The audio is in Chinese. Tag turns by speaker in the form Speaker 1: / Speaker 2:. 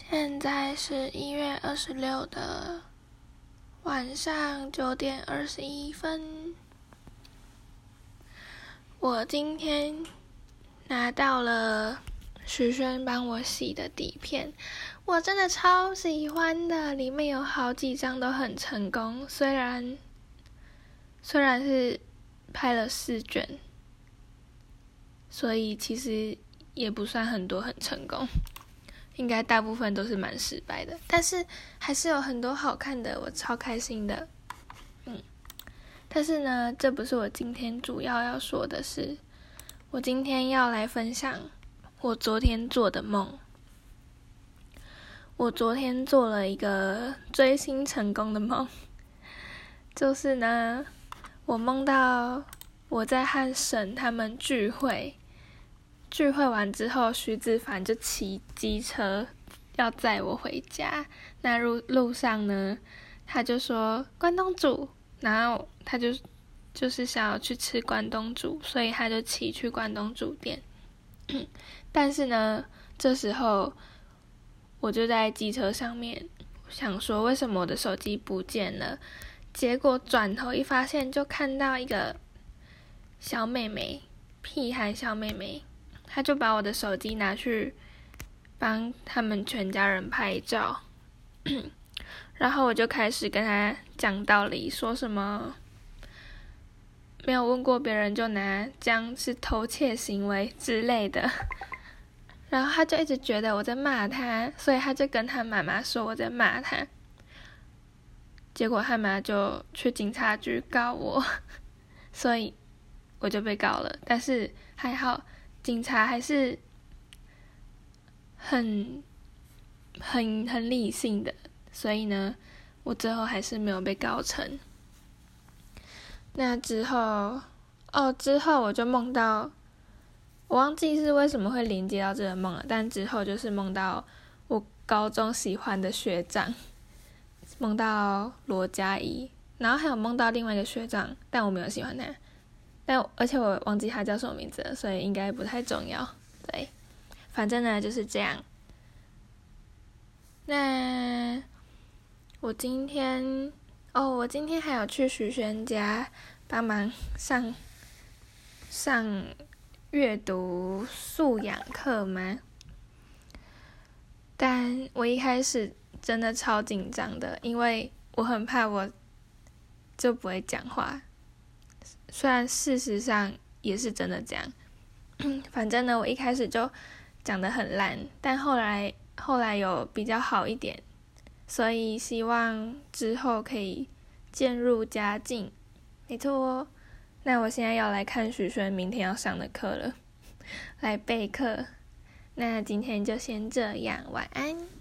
Speaker 1: 现在是一月二十六的晚上九点二十一分。我今天拿到了徐轩帮我洗的底片，我真的超喜欢的，里面有好几张都很成功，虽然虽然是拍了四卷，所以其实也不算很多很成功。应该大部分都是蛮失败的，但是还是有很多好看的，我超开心的。嗯，但是呢，这不是我今天主要要说的是，我今天要来分享我昨天做的梦。我昨天做了一个追星成功的梦，就是呢，我梦到我在和沈他们聚会。聚会完之后，徐子凡就骑机车要载我回家。那路路上呢，他就说关东煮，然后他就就是想要去吃关东煮，所以他就骑去关东煮店。但是呢，这时候我就在机车上面想说，为什么我的手机不见了？结果转头一发现，就看到一个小妹妹，屁孩小妹妹。他就把我的手机拿去帮他们全家人拍照，然后我就开始跟他讲道理，说什么没有问过别人就拿这样是偷窃行为之类的，然后他就一直觉得我在骂他，所以他就跟他妈妈说我在骂他，结果他妈就去警察局告我，所以我就被告了，但是还好。警察还是很、很、很理性的，所以呢，我最后还是没有被告成。那之后，哦，之后我就梦到，我忘记是为什么会连接到这个梦了，但之后就是梦到我高中喜欢的学长，梦到罗嘉怡，然后还有梦到另外一个学长，但我没有喜欢他。但而且我忘记他叫什么名字了，所以应该不太重要。对，反正呢就是这样。那我今天哦，我今天还有去徐轩家帮忙上上阅读素养课吗？但我一开始真的超紧张的，因为我很怕我就不会讲话。虽然事实上也是真的这样，反正呢，我一开始就讲的很烂，但后来后来有比较好一点，所以希望之后可以渐入佳境。没错哦，那我现在要来看许轩明天要上的课了，来备课。那今天就先这样，晚安。